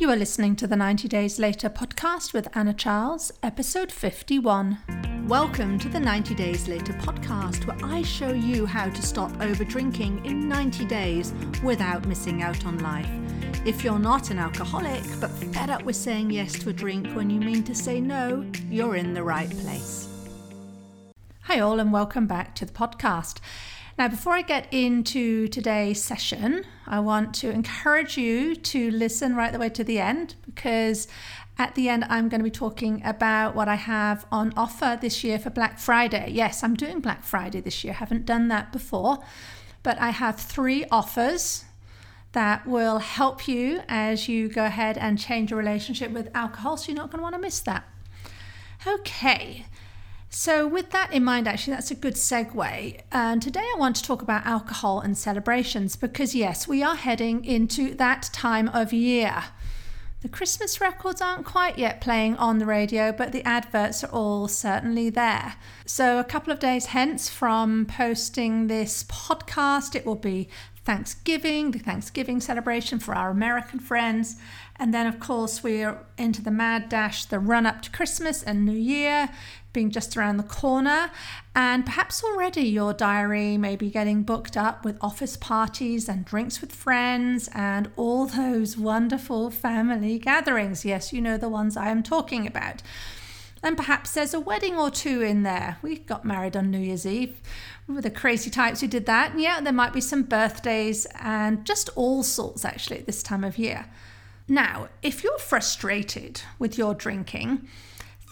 You are listening to the 90 Days Later podcast with Anna Charles, episode 51. Welcome to the 90 Days Later podcast, where I show you how to stop over drinking in 90 days without missing out on life. If you're not an alcoholic but fed up with saying yes to a drink when you mean to say no, you're in the right place. Hi, all, and welcome back to the podcast. Now, before I get into today's session, I want to encourage you to listen right the way to the end because at the end, I'm going to be talking about what I have on offer this year for Black Friday. Yes, I'm doing Black Friday this year, I haven't done that before, but I have three offers that will help you as you go ahead and change your relationship with alcohol, so you're not going to want to miss that. Okay, so, with that in mind, actually, that's a good segue. And today I want to talk about alcohol and celebrations because, yes, we are heading into that time of year. The Christmas records aren't quite yet playing on the radio, but the adverts are all certainly there. So, a couple of days hence from posting this podcast, it will be Thanksgiving, the Thanksgiving celebration for our American friends. And then, of course, we're into the mad dash, the run up to Christmas and New Year being just around the corner. And perhaps already your diary may be getting booked up with office parties and drinks with friends and all those wonderful family gatherings. Yes, you know the ones I am talking about. And perhaps there's a wedding or two in there. We got married on New Year's Eve. We were the crazy types who did that. And yeah, there might be some birthdays and just all sorts actually at this time of year. Now, if you're frustrated with your drinking,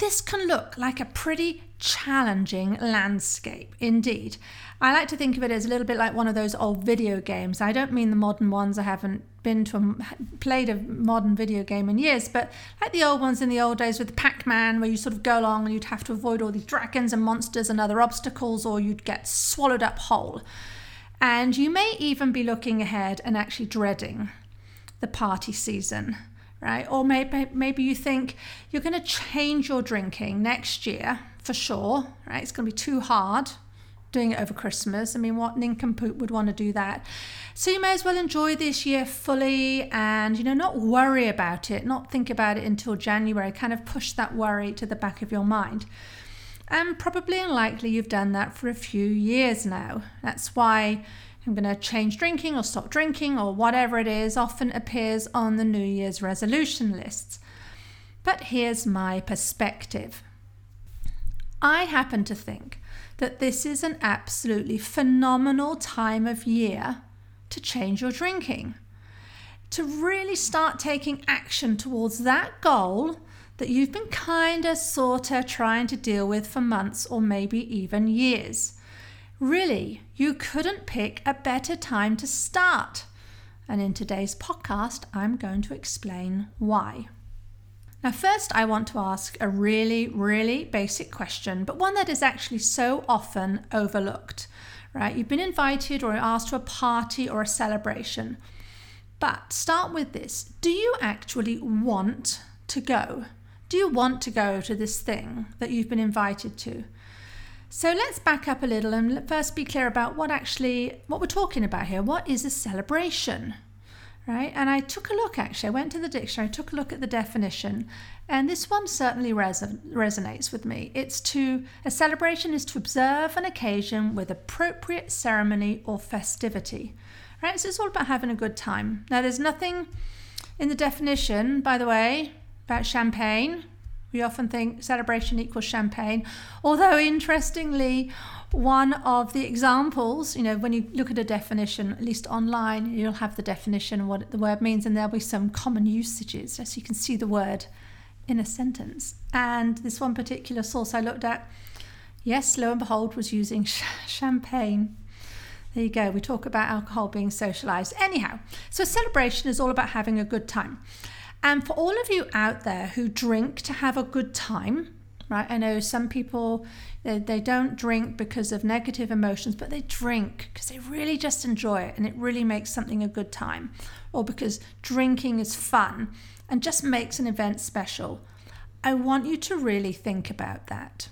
this can look like a pretty challenging landscape indeed. I like to think of it as a little bit like one of those old video games. I don't mean the modern ones, I haven't been to a, played a modern video game in years, but like the old ones in the old days with Pac Man, where you sort of go along and you'd have to avoid all these dragons and monsters and other obstacles, or you'd get swallowed up whole. And you may even be looking ahead and actually dreading the party season right? Or maybe maybe you think you're going to change your drinking next year for sure, right? It's going to be too hard doing it over Christmas. I mean, what nincompoop would want to do that? So you may as well enjoy this year fully and, you know, not worry about it, not think about it until January, kind of push that worry to the back of your mind. And probably and likely you've done that for a few years now. That's why I'm going to change drinking or stop drinking or whatever it is often appears on the New Year's resolution lists. But here's my perspective. I happen to think that this is an absolutely phenomenal time of year to change your drinking, to really start taking action towards that goal that you've been kind of, sort of trying to deal with for months or maybe even years. Really, you couldn't pick a better time to start. And in today's podcast, I'm going to explain why. Now, first, I want to ask a really, really basic question, but one that is actually so often overlooked, right? You've been invited or asked to a party or a celebration. But start with this Do you actually want to go? Do you want to go to this thing that you've been invited to? So let's back up a little and first be clear about what actually what we're talking about here. What is a celebration? Right? And I took a look actually. I went to the dictionary, I took a look at the definition, and this one certainly reson- resonates with me. It's to a celebration is to observe an occasion with appropriate ceremony or festivity. Right? So it's all about having a good time. Now there's nothing in the definition, by the way, about champagne we often think celebration equals champagne, although interestingly, one of the examples, you know, when you look at a definition, at least online, you'll have the definition what the word means, and there'll be some common usages, so you can see the word in a sentence. And this one particular source I looked at, yes, lo and behold, was using champagne. There you go. We talk about alcohol being socialized. Anyhow, so celebration is all about having a good time. And for all of you out there who drink to have a good time, right? I know some people they, they don't drink because of negative emotions, but they drink because they really just enjoy it and it really makes something a good time, or because drinking is fun and just makes an event special. I want you to really think about that.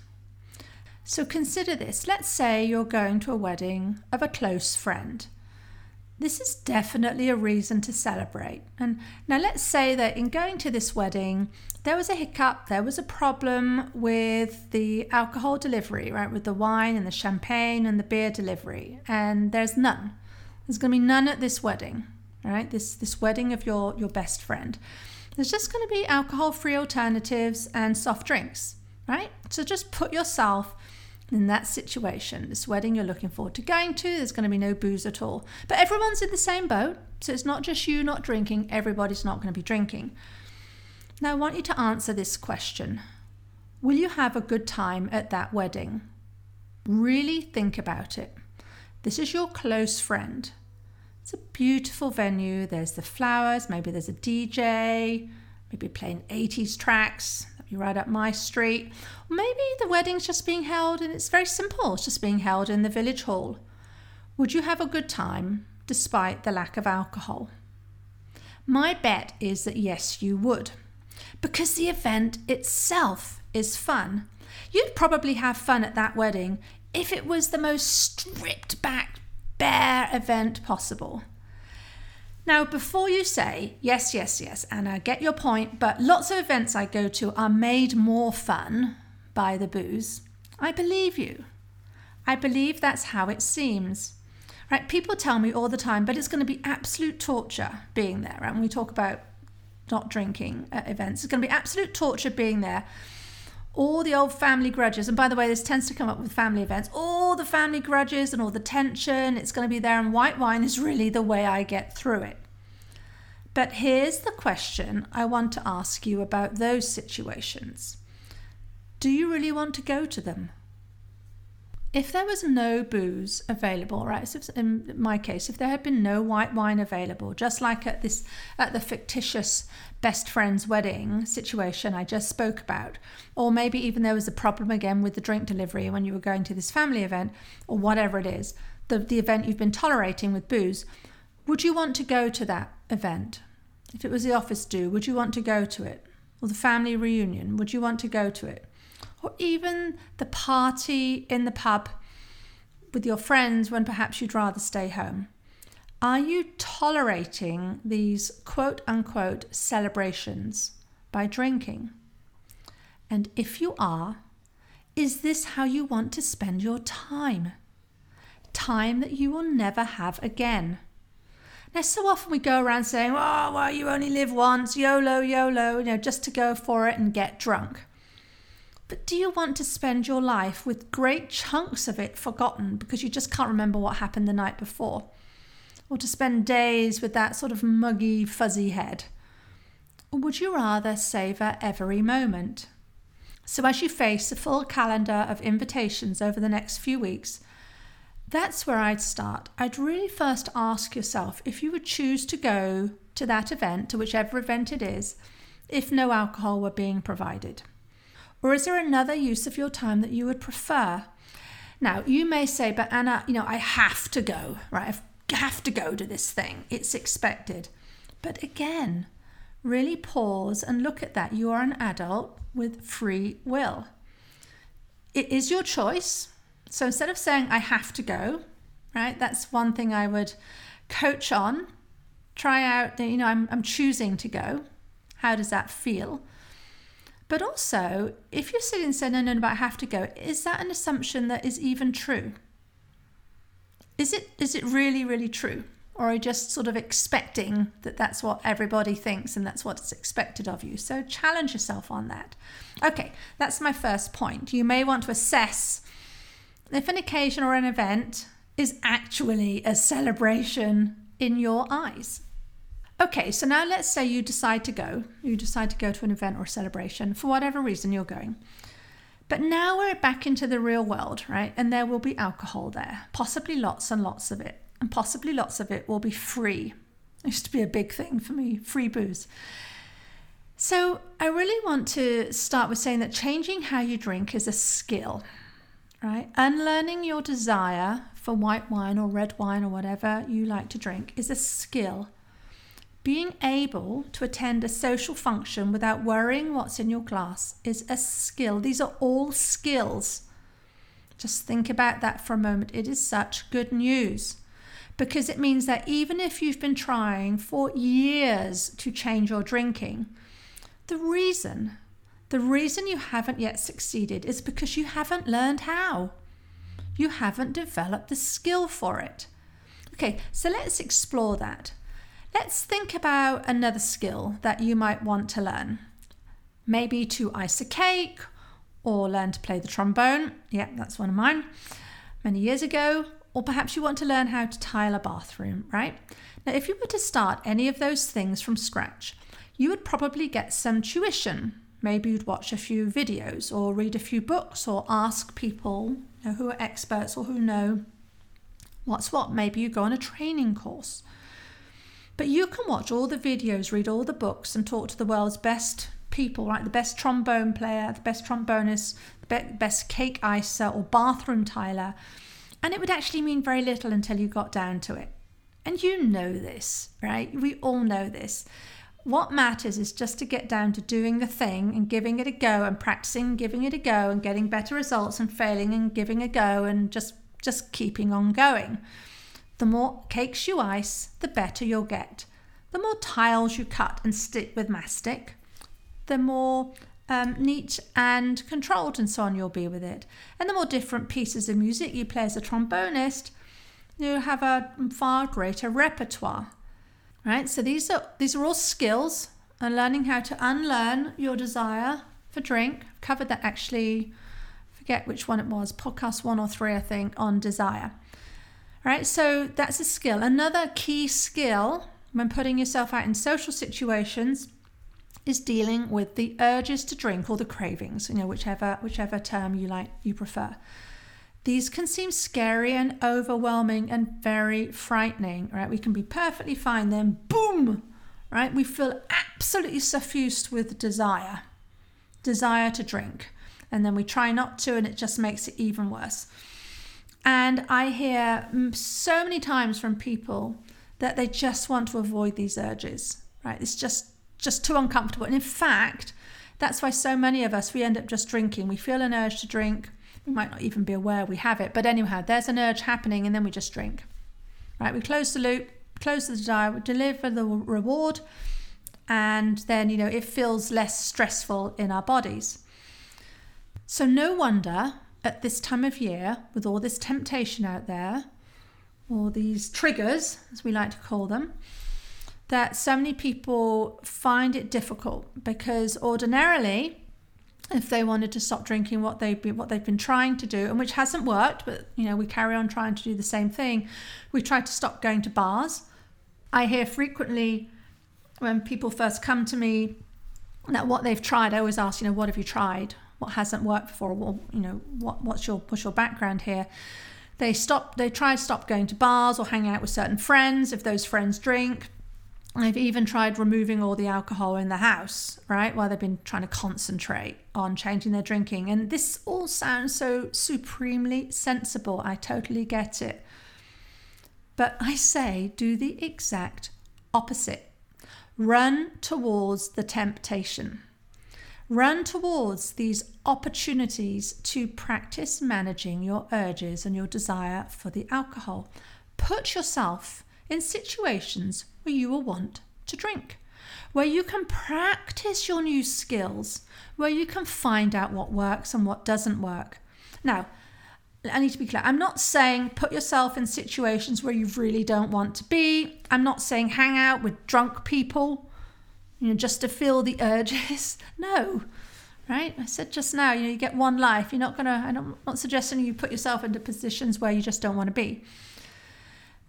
So consider this. Let's say you're going to a wedding of a close friend. This is definitely a reason to celebrate. And now let's say that in going to this wedding, there was a hiccup, there was a problem with the alcohol delivery, right? With the wine and the champagne and the beer delivery. And there's none. There's going to be none at this wedding, right? This this wedding of your your best friend. There's just going to be alcohol-free alternatives and soft drinks, right? So just put yourself in that situation, this wedding you're looking forward to going to, there's going to be no booze at all. But everyone's in the same boat, so it's not just you not drinking, everybody's not going to be drinking. Now, I want you to answer this question Will you have a good time at that wedding? Really think about it. This is your close friend. It's a beautiful venue. There's the flowers, maybe there's a DJ, maybe playing 80s tracks right up my street. Maybe the wedding's just being held and it's very simple, it's just being held in the village hall. Would you have a good time despite the lack of alcohol? My bet is that yes, you would, because the event itself is fun. You'd probably have fun at that wedding if it was the most stripped back, bare event possible. Now, before you say, yes, yes, yes, and I get your point, but lots of events I go to are made more fun by the booze, I believe you. I believe that's how it seems. Right? People tell me all the time, but it's going to be absolute torture being there. And when we talk about not drinking at events. It's going to be absolute torture being there. All the old family grudges, and by the way, this tends to come up with family events. All the family grudges and all the tension, it's going to be there, and white wine is really the way I get through it. But here's the question I want to ask you about those situations Do you really want to go to them? If there was no booze available, right? So in my case, if there had been no white wine available, just like at this at the fictitious best friend's wedding situation I just spoke about, or maybe even there was a problem again with the drink delivery when you were going to this family event, or whatever it is, the, the event you've been tolerating with booze, would you want to go to that event? If it was the office do, would you want to go to it? Or the family reunion, would you want to go to it? Or even the party in the pub with your friends when perhaps you'd rather stay home? Are you tolerating these quote unquote celebrations by drinking? And if you are, is this how you want to spend your time? Time that you will never have again. Now, so often we go around saying, oh, well, you only live once, YOLO, YOLO, you know, just to go for it and get drunk. But do you want to spend your life with great chunks of it forgotten because you just can't remember what happened the night before? Or to spend days with that sort of muggy, fuzzy head? Or would you rather savour every moment? So, as you face a full calendar of invitations over the next few weeks, that's where I'd start. I'd really first ask yourself if you would choose to go to that event, to whichever event it is, if no alcohol were being provided. Or is there another use of your time that you would prefer? Now, you may say, but Anna, you know, I have to go, right? I have to go to this thing. It's expected. But again, really pause and look at that. You are an adult with free will. It is your choice so instead of saying, I have to go, right, that's one thing I would coach on. Try out, you know, I'm, I'm choosing to go. How does that feel? But also, if you're sitting saying, no, no, no, but I have to go, is that an assumption that is even true? Is it, is it really, really true? Or are you just sort of expecting that that's what everybody thinks and that's what's expected of you? So challenge yourself on that. Okay, that's my first point. You may want to assess if an occasion or an event is actually a celebration in your eyes. Okay, so now let's say you decide to go. You decide to go to an event or celebration for whatever reason you're going. But now we're back into the real world, right? And there will be alcohol there, possibly lots and lots of it. And possibly lots of it will be free. It used to be a big thing for me free booze. So I really want to start with saying that changing how you drink is a skill right? Unlearning your desire for white wine or red wine or whatever you like to drink is a skill. Being able to attend a social function without worrying what's in your glass is a skill. These are all skills. Just think about that for a moment. It is such good news. because it means that even if you've been trying for years to change your drinking, the reason, the reason you haven't yet succeeded is because you haven't learned how. You haven't developed the skill for it. Okay, so let's explore that. Let's think about another skill that you might want to learn. Maybe to ice a cake or learn to play the trombone. Yeah, that's one of mine. Many years ago, or perhaps you want to learn how to tile a bathroom, right? Now, if you were to start any of those things from scratch, you would probably get some tuition. Maybe you'd watch a few videos or read a few books or ask people you know, who are experts or who know what's what. Maybe you go on a training course. But you can watch all the videos, read all the books, and talk to the world's best people, right? The best trombone player, the best trombonist, the best cake icer or bathroom tiler and it would actually mean very little until you got down to it. And you know this, right? We all know this. What matters is just to get down to doing the thing and giving it a go and practicing giving it a go and getting better results and failing and giving a go and just just keeping on going. The more cakes you ice, the better you'll get. The more tiles you cut and stick with mastic, the more um, neat and controlled and so on you'll be with it. And the more different pieces of music you play as a trombonist, you'll have a far greater repertoire. Right? So these are these are all skills and learning how to unlearn your desire for drink. I've covered that actually forget which one it was, podcast one or three, I think, on desire. Right? So that's a skill. Another key skill when putting yourself out in social situations is dealing with the urges to drink or the cravings, you know, whichever whichever term you like you prefer. These can seem scary and overwhelming and very frightening, right? We can be perfectly fine, then boom, right? We feel absolutely suffused with desire, desire to drink. And then we try not to, and it just makes it even worse. And I hear so many times from people that they just want to avoid these urges, right? It's just just too uncomfortable. And in fact, that's why so many of us we end up just drinking. We feel an urge to drink. We might not even be aware we have it, but anyhow, there's an urge happening, and then we just drink. Right? We close the loop, close the desire, we deliver the reward, and then you know it feels less stressful in our bodies. So no wonder at this time of year, with all this temptation out there, all these triggers, as we like to call them, that so many people find it difficult because ordinarily if they wanted to stop drinking what they've been what they've been trying to do and which hasn't worked but you know we carry on trying to do the same thing we try to stop going to bars. I hear frequently when people first come to me that what they've tried i always ask you know what have you tried what hasn't worked before you know what what's your what's your background here they stop they try to stop going to bars or hanging out with certain friends if those friends drink They've even tried removing all the alcohol in the house, right? While they've been trying to concentrate on changing their drinking. And this all sounds so supremely sensible. I totally get it. But I say do the exact opposite. Run towards the temptation. Run towards these opportunities to practice managing your urges and your desire for the alcohol. Put yourself in situations where you will want to drink, where you can practice your new skills, where you can find out what works and what doesn't work. Now, I need to be clear. I'm not saying put yourself in situations where you really don't want to be. I'm not saying hang out with drunk people, you know, just to feel the urges. No, right? I said just now, you know, you get one life. You're not gonna. I'm not suggesting you put yourself into positions where you just don't want to be.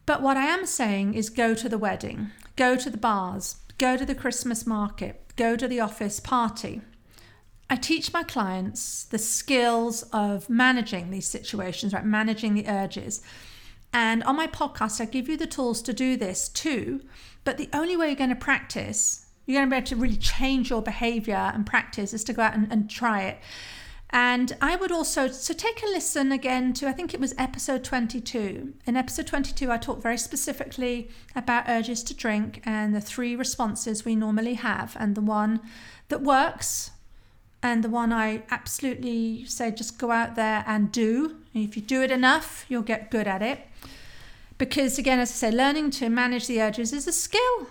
But what I am saying is go to the wedding, go to the bars, go to the Christmas market, go to the office party. I teach my clients the skills of managing these situations, right? Managing the urges. And on my podcast, I give you the tools to do this too. But the only way you're going to practice, you're going to be able to really change your behavior and practice is to go out and, and try it. And I would also, so take a listen again to, I think it was episode 22. In episode 22, I talked very specifically about urges to drink and the three responses we normally have, and the one that works, and the one I absolutely say just go out there and do. If you do it enough, you'll get good at it. Because again, as I say, learning to manage the urges is a skill.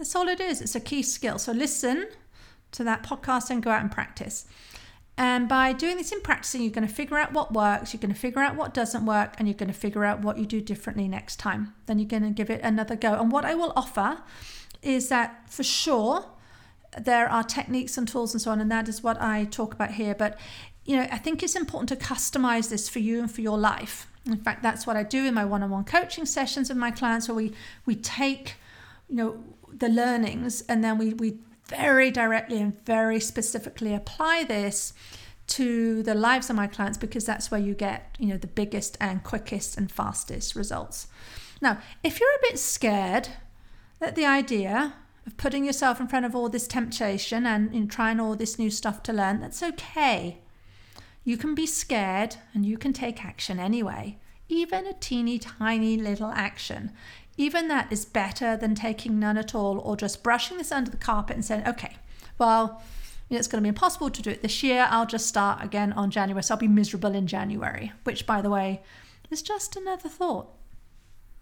That's all it is. It's a key skill. So listen to that podcast and go out and practice. And by doing this in practicing, you're going to figure out what works, you're going to figure out what doesn't work, and you're going to figure out what you do differently next time. Then you're going to give it another go. And what I will offer is that for sure, there are techniques and tools and so on, and that is what I talk about here. But you know, I think it's important to customize this for you and for your life. In fact, that's what I do in my one-on-one coaching sessions with my clients, where we we take, you know, the learnings and then we we very directly and very specifically apply this to the lives of my clients because that's where you get, you know, the biggest and quickest and fastest results. Now, if you're a bit scared at the idea of putting yourself in front of all this temptation and in trying all this new stuff to learn, that's okay. You can be scared and you can take action anyway, even a teeny tiny little action. Even that is better than taking none at all or just brushing this under the carpet and saying, okay, well, it's going to be impossible to do it this year. I'll just start again on January. So I'll be miserable in January, which, by the way, is just another thought.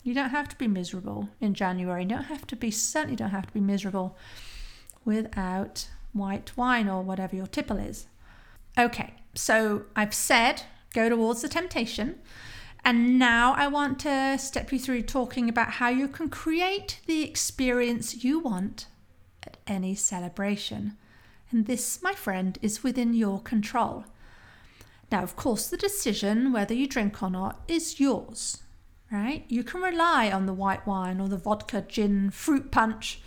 You don't have to be miserable in January. You don't have to be, certainly don't have to be miserable without white wine or whatever your tipple is. Okay, so I've said go towards the temptation. And now I want to step you through talking about how you can create the experience you want at any celebration. And this, my friend, is within your control. Now, of course, the decision whether you drink or not is yours, right? You can rely on the white wine or the vodka, gin, fruit punch,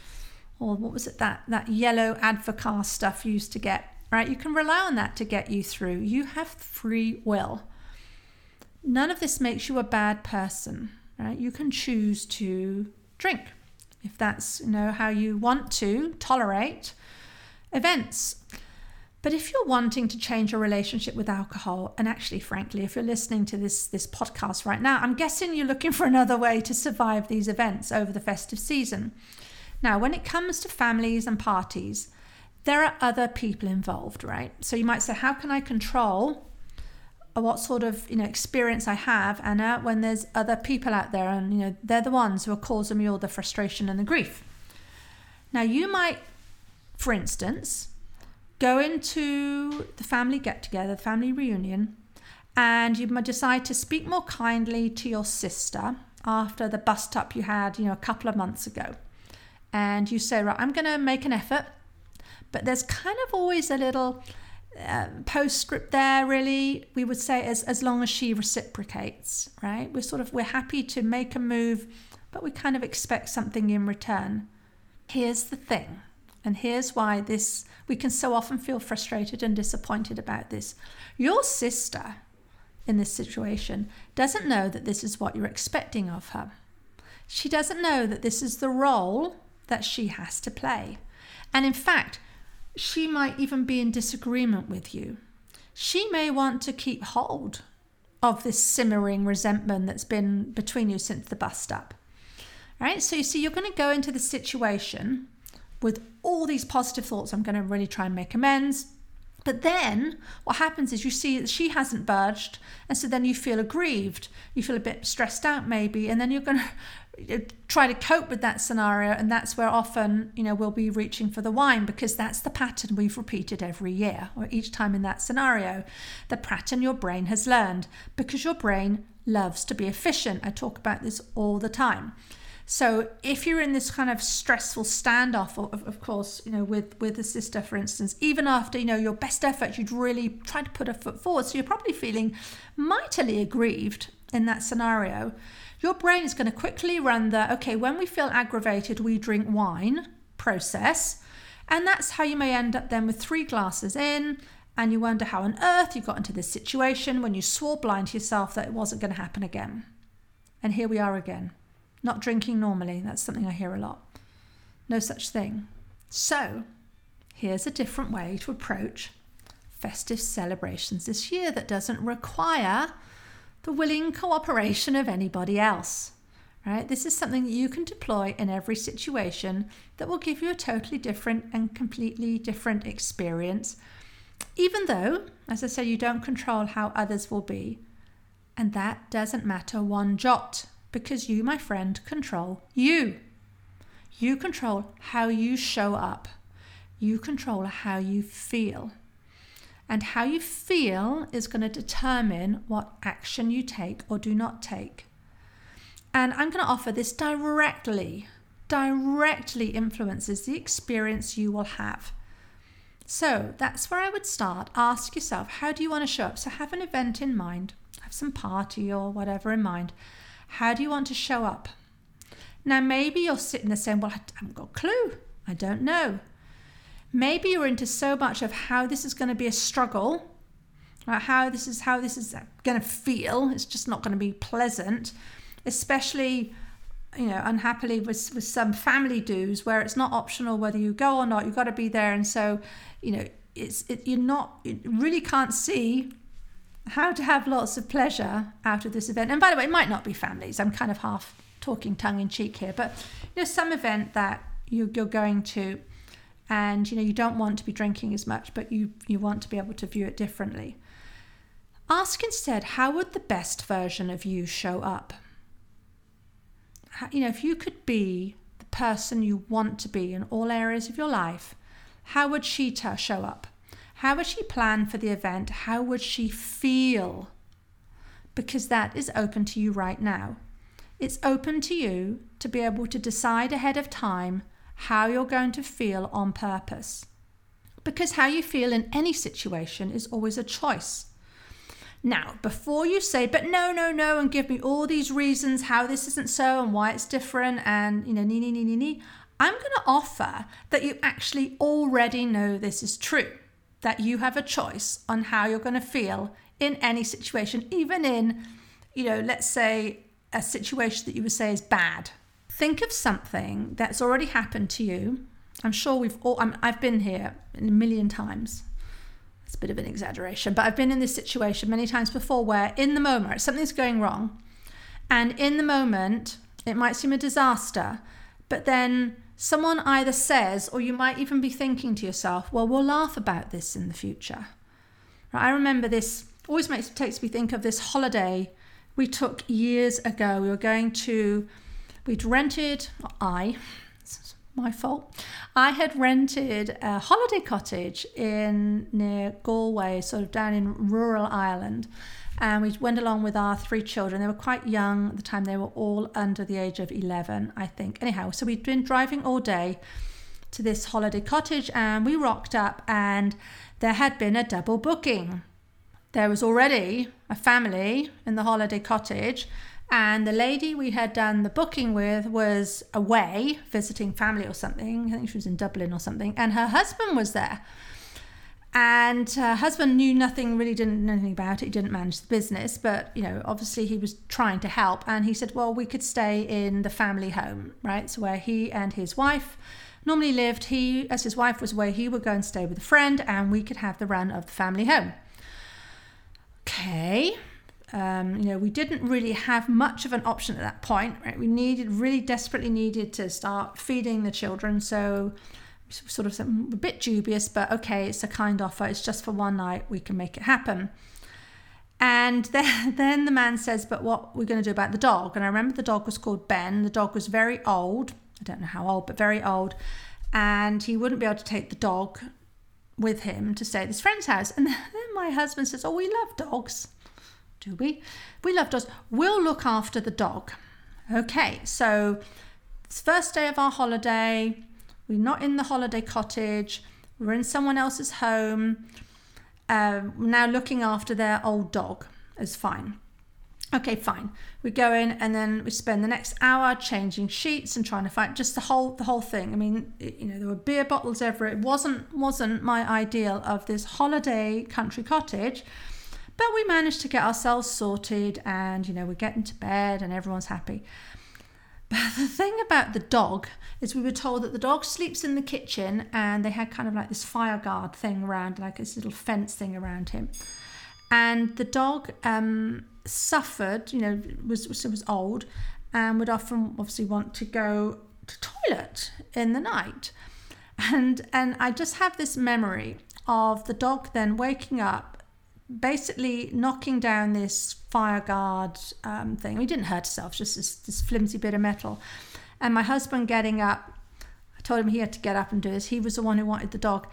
or what was it, that, that yellow Advocaat stuff you used to get, right? You can rely on that to get you through. You have free will. None of this makes you a bad person, right? You can choose to drink if that's you know how you want to tolerate events. But if you're wanting to change your relationship with alcohol, and actually, frankly, if you're listening to this this podcast right now, I'm guessing you're looking for another way to survive these events over the festive season. Now, when it comes to families and parties, there are other people involved, right? So you might say, how can I control what sort of you know experience I have, Anna, when there's other people out there, and you know they're the ones who are causing me all the frustration and the grief. Now you might, for instance, go into the family get together, the family reunion, and you might decide to speak more kindly to your sister after the bust up you had, you know, a couple of months ago. And you say, right, I'm going to make an effort, but there's kind of always a little um, postscript there really we would say as, as long as she reciprocates right? We're sort of we're happy to make a move but we kind of expect something in return. Here's the thing and here's why this we can so often feel frustrated and disappointed about this. Your sister in this situation doesn't know that this is what you're expecting of her. She doesn't know that this is the role that she has to play. And in fact she might even be in disagreement with you. She may want to keep hold of this simmering resentment that's been between you since the bust up. Right? So you see, you're going to go into the situation with all these positive thoughts. I'm going to really try and make amends. But then what happens is you see that she hasn't budged, and so then you feel aggrieved. You feel a bit stressed out, maybe, and then you're going to try to cope with that scenario and that's where often you know we'll be reaching for the wine because that's the pattern we've repeated every year or each time in that scenario. The pattern your brain has learned because your brain loves to be efficient. I talk about this all the time so if you're in this kind of stressful standoff of, of course you know with with a sister for instance even after you know your best effort you'd really try to put a foot forward so you're probably feeling mightily aggrieved in that scenario your brain is going to quickly run the okay, when we feel aggravated, we drink wine process. And that's how you may end up then with three glasses in, and you wonder how on earth you got into this situation when you swore blind to yourself that it wasn't going to happen again. And here we are again, not drinking normally. That's something I hear a lot. No such thing. So, here's a different way to approach festive celebrations this year that doesn't require the willing cooperation of anybody else. Right? This is something that you can deploy in every situation that will give you a totally different and completely different experience, even though, as I say, you don't control how others will be. And that doesn't matter one jot because you, my friend, control you. You control how you show up. You control how you feel. And how you feel is going to determine what action you take or do not take. And I'm going to offer this directly, directly influences the experience you will have. So that's where I would start. Ask yourself, how do you want to show up? So have an event in mind, have some party or whatever in mind. How do you want to show up? Now, maybe you're sitting there saying, Well, I haven't got a clue. I don't know. Maybe you're into so much of how this is going to be a struggle, right? how this is how this is going to feel. It's just not going to be pleasant, especially you know unhappily with with some family dues where it's not optional whether you go or not. You've got to be there, and so you know it's it, you're not you really can't see how to have lots of pleasure out of this event. And by the way, it might not be families. I'm kind of half talking tongue in cheek here, but you know some event that you, you're going to and you know you don't want to be drinking as much but you you want to be able to view it differently ask instead how would the best version of you show up you know if you could be the person you want to be in all areas of your life how would she t- show up how would she plan for the event how would she feel because that is open to you right now it's open to you to be able to decide ahead of time how you're going to feel on purpose. Because how you feel in any situation is always a choice. Now, before you say, but no, no, no, and give me all these reasons how this isn't so and why it's different and, you know, nee, nee, nee, nee, nee, I'm going to offer that you actually already know this is true, that you have a choice on how you're going to feel in any situation, even in, you know, let's say a situation that you would say is bad, Think of something that's already happened to you. I'm sure we've all, i have been here a million times. It's a bit of an exaggeration, but I've been in this situation many times before where in the moment something's going wrong. And in the moment, it might seem a disaster, but then someone either says, or you might even be thinking to yourself, well, we'll laugh about this in the future. I remember this, always makes, takes me think of this holiday we took years ago. We were going to We'd rented, I, my fault. I had rented a holiday cottage in near Galway, sort of down in rural Ireland. And we went along with our three children. They were quite young at the time. They were all under the age of 11, I think. Anyhow, so we'd been driving all day to this holiday cottage and we rocked up and there had been a double booking. There was already a family in the holiday cottage and the lady we had done the booking with was away visiting family or something. I think she was in Dublin or something. And her husband was there. And her husband knew nothing, really didn't know anything about it. He didn't manage the business, but you know, obviously he was trying to help. And he said, Well, we could stay in the family home, right? So where he and his wife normally lived, he, as his wife was away, he would go and stay with a friend, and we could have the run of the family home. Okay, um, you know, we didn't really have much of an option at that point. Right? We needed, really desperately needed to start feeding the children. So, sort of a bit dubious, but okay, it's a kind offer. It's just for one night. We can make it happen. And then, then the man says, But what we're going to do about the dog? And I remember the dog was called Ben. The dog was very old. I don't know how old, but very old. And he wouldn't be able to take the dog with him to stay at his friend's house. And then my husband says, Oh, we love dogs do we? We love dogs. We'll look after the dog. Okay, so it's first day of our holiday. We're not in the holiday cottage. We're in someone else's home. Um, now looking after their old dog is fine. Okay, fine. We go in and then we spend the next hour changing sheets and trying to find just the whole the whole thing. I mean, you know, there were beer bottles everywhere. It wasn't wasn't my ideal of this holiday country cottage but we managed to get ourselves sorted and, you know, we're getting to bed and everyone's happy. But the thing about the dog is we were told that the dog sleeps in the kitchen and they had kind of like this fire guard thing around, like this little fence thing around him. And the dog um, suffered, you know, was, was, old and would often obviously want to go to toilet in the night. And, and I just have this memory of the dog then waking up basically knocking down this fire guard um, thing. He didn't hurt himself, just this, this flimsy bit of metal. And my husband getting up, I told him he had to get up and do this. He was the one who wanted the dog,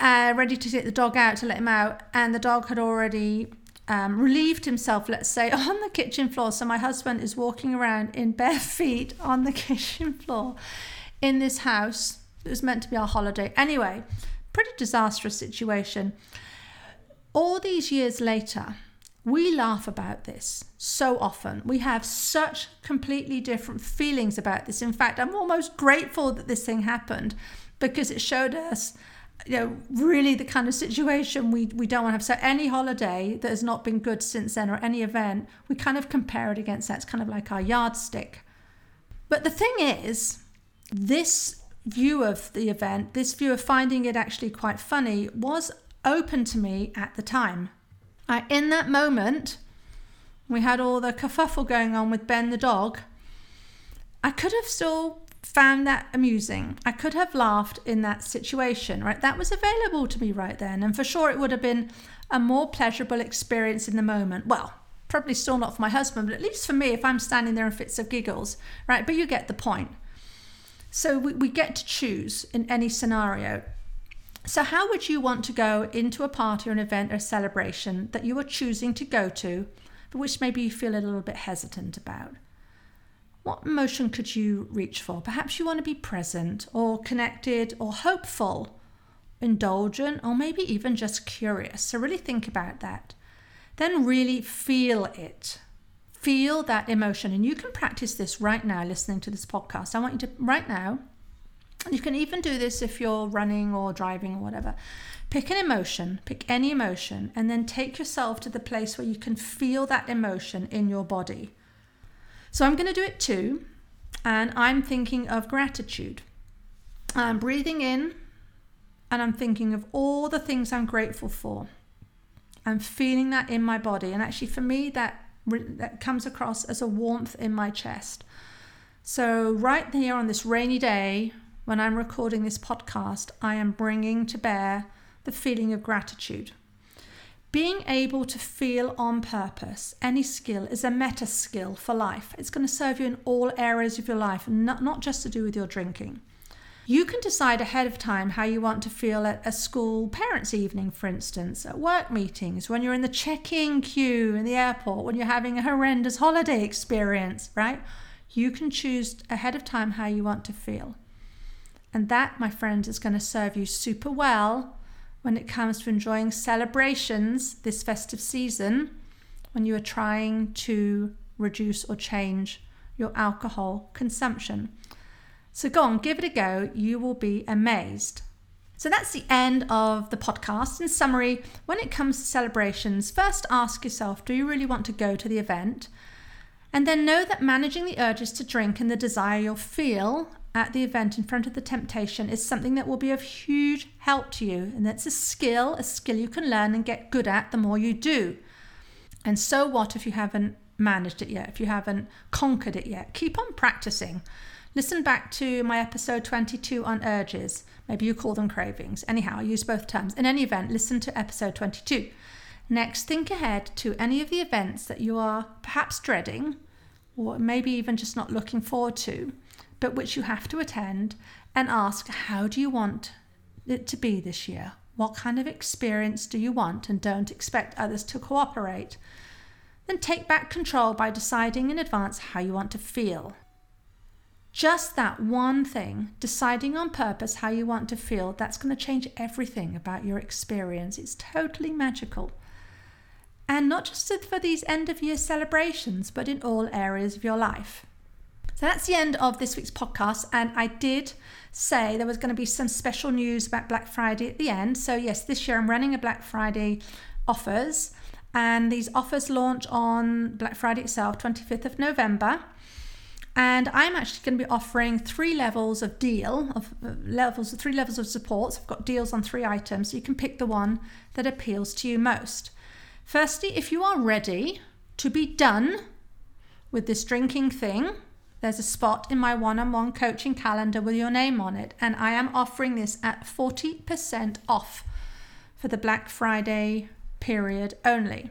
uh, ready to get the dog out to let him out. And the dog had already um, relieved himself, let's say, on the kitchen floor. So my husband is walking around in bare feet on the kitchen floor in this house. It was meant to be our holiday. Anyway, pretty disastrous situation. All these years later, we laugh about this so often. We have such completely different feelings about this. In fact, I'm almost grateful that this thing happened because it showed us you know, really the kind of situation we, we don't want to have. So any holiday that has not been good since then or any event, we kind of compare it against that. It's kind of like our yardstick. But the thing is, this view of the event, this view of finding it actually quite funny, was open to me at the time. I, in that moment, we had all the kerfuffle going on with Ben the dog. I could have still found that amusing. I could have laughed in that situation, right? That was available to me right then. And for sure, it would have been a more pleasurable experience in the moment. Well, probably still not for my husband, but at least for me, if I'm standing there in fits of giggles, right? But you get the point. So we, we get to choose in any scenario. So, how would you want to go into a party or an event or a celebration that you are choosing to go to, but which maybe you feel a little bit hesitant about? What emotion could you reach for? Perhaps you want to be present or connected or hopeful, indulgent, or maybe even just curious. So, really think about that. Then, really feel it. Feel that emotion. And you can practice this right now listening to this podcast. I want you to, right now, you can even do this if you're running or driving or whatever. Pick an emotion, pick any emotion, and then take yourself to the place where you can feel that emotion in your body. So I'm going to do it too. And I'm thinking of gratitude. I'm breathing in and I'm thinking of all the things I'm grateful for. I'm feeling that in my body. And actually, for me, that, that comes across as a warmth in my chest. So, right here on this rainy day, when I'm recording this podcast, I am bringing to bear the feeling of gratitude. Being able to feel on purpose any skill is a meta skill for life. It's going to serve you in all areas of your life, not, not just to do with your drinking. You can decide ahead of time how you want to feel at a school parents' evening, for instance, at work meetings, when you're in the check in queue in the airport, when you're having a horrendous holiday experience, right? You can choose ahead of time how you want to feel. And that, my friends, is going to serve you super well when it comes to enjoying celebrations this festive season when you are trying to reduce or change your alcohol consumption. So go on, give it a go. You will be amazed. So that's the end of the podcast. In summary, when it comes to celebrations, first ask yourself do you really want to go to the event? And then know that managing the urges to drink and the desire you'll feel at the event in front of the temptation is something that will be of huge help to you. And that's a skill, a skill you can learn and get good at the more you do. And so what if you haven't managed it yet, if you haven't conquered it yet? Keep on practicing. Listen back to my episode 22 on urges. Maybe you call them cravings. Anyhow, I use both terms. In any event, listen to episode 22. Next, think ahead to any of the events that you are perhaps dreading or maybe even just not looking forward to but which you have to attend and ask how do you want it to be this year? What kind of experience do you want? And don't expect others to cooperate. Then take back control by deciding in advance how you want to feel. Just that one thing, deciding on purpose how you want to feel, that's going to change everything about your experience. It's totally magical. And not just for these end of year celebrations, but in all areas of your life. So that's the end of this week's podcast. And I did say there was going to be some special news about Black Friday at the end. So, yes, this year I'm running a Black Friday offers. And these offers launch on Black Friday itself, 25th of November. And I'm actually going to be offering three levels of deal, of levels, three levels of support. So I've got deals on three items. So you can pick the one that appeals to you most. Firstly, if you are ready to be done with this drinking thing, there's a spot in my one on one coaching calendar with your name on it, and I am offering this at 40% off for the Black Friday period only.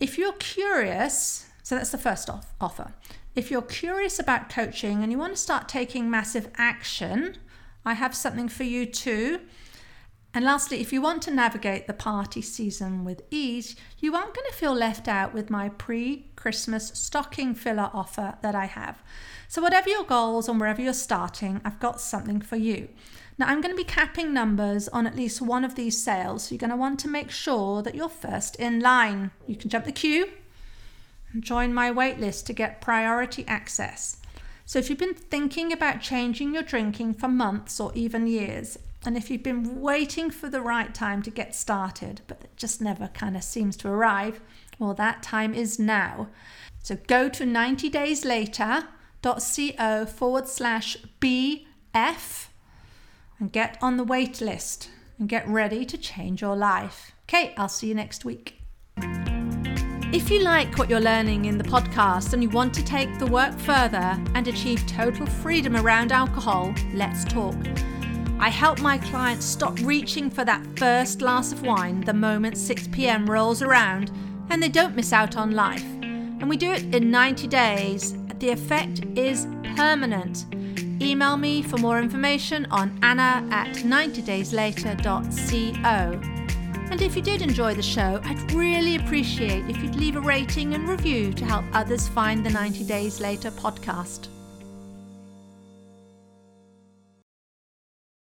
If you're curious, so that's the first off- offer. If you're curious about coaching and you want to start taking massive action, I have something for you too. And lastly, if you want to navigate the party season with ease, you aren't going to feel left out with my pre Christmas stocking filler offer that I have. So, whatever your goals and wherever you're starting, I've got something for you. Now, I'm going to be capping numbers on at least one of these sales, so you're going to want to make sure that you're first in line. You can jump the queue and join my waitlist to get priority access. So, if you've been thinking about changing your drinking for months or even years, and if you've been waiting for the right time to get started, but it just never kind of seems to arrive, well, that time is now. So go to 90dayslater.co forward slash BF and get on the wait list and get ready to change your life. Okay, I'll see you next week. If you like what you're learning in the podcast and you want to take the work further and achieve total freedom around alcohol, let's talk. I help my clients stop reaching for that first glass of wine the moment 6 pm rolls around and they don't miss out on life. And we do it in 90 days. The effect is permanent. Email me for more information on anna at 90dayslater.co. And if you did enjoy the show, I'd really appreciate if you'd leave a rating and review to help others find the 90 Days Later podcast.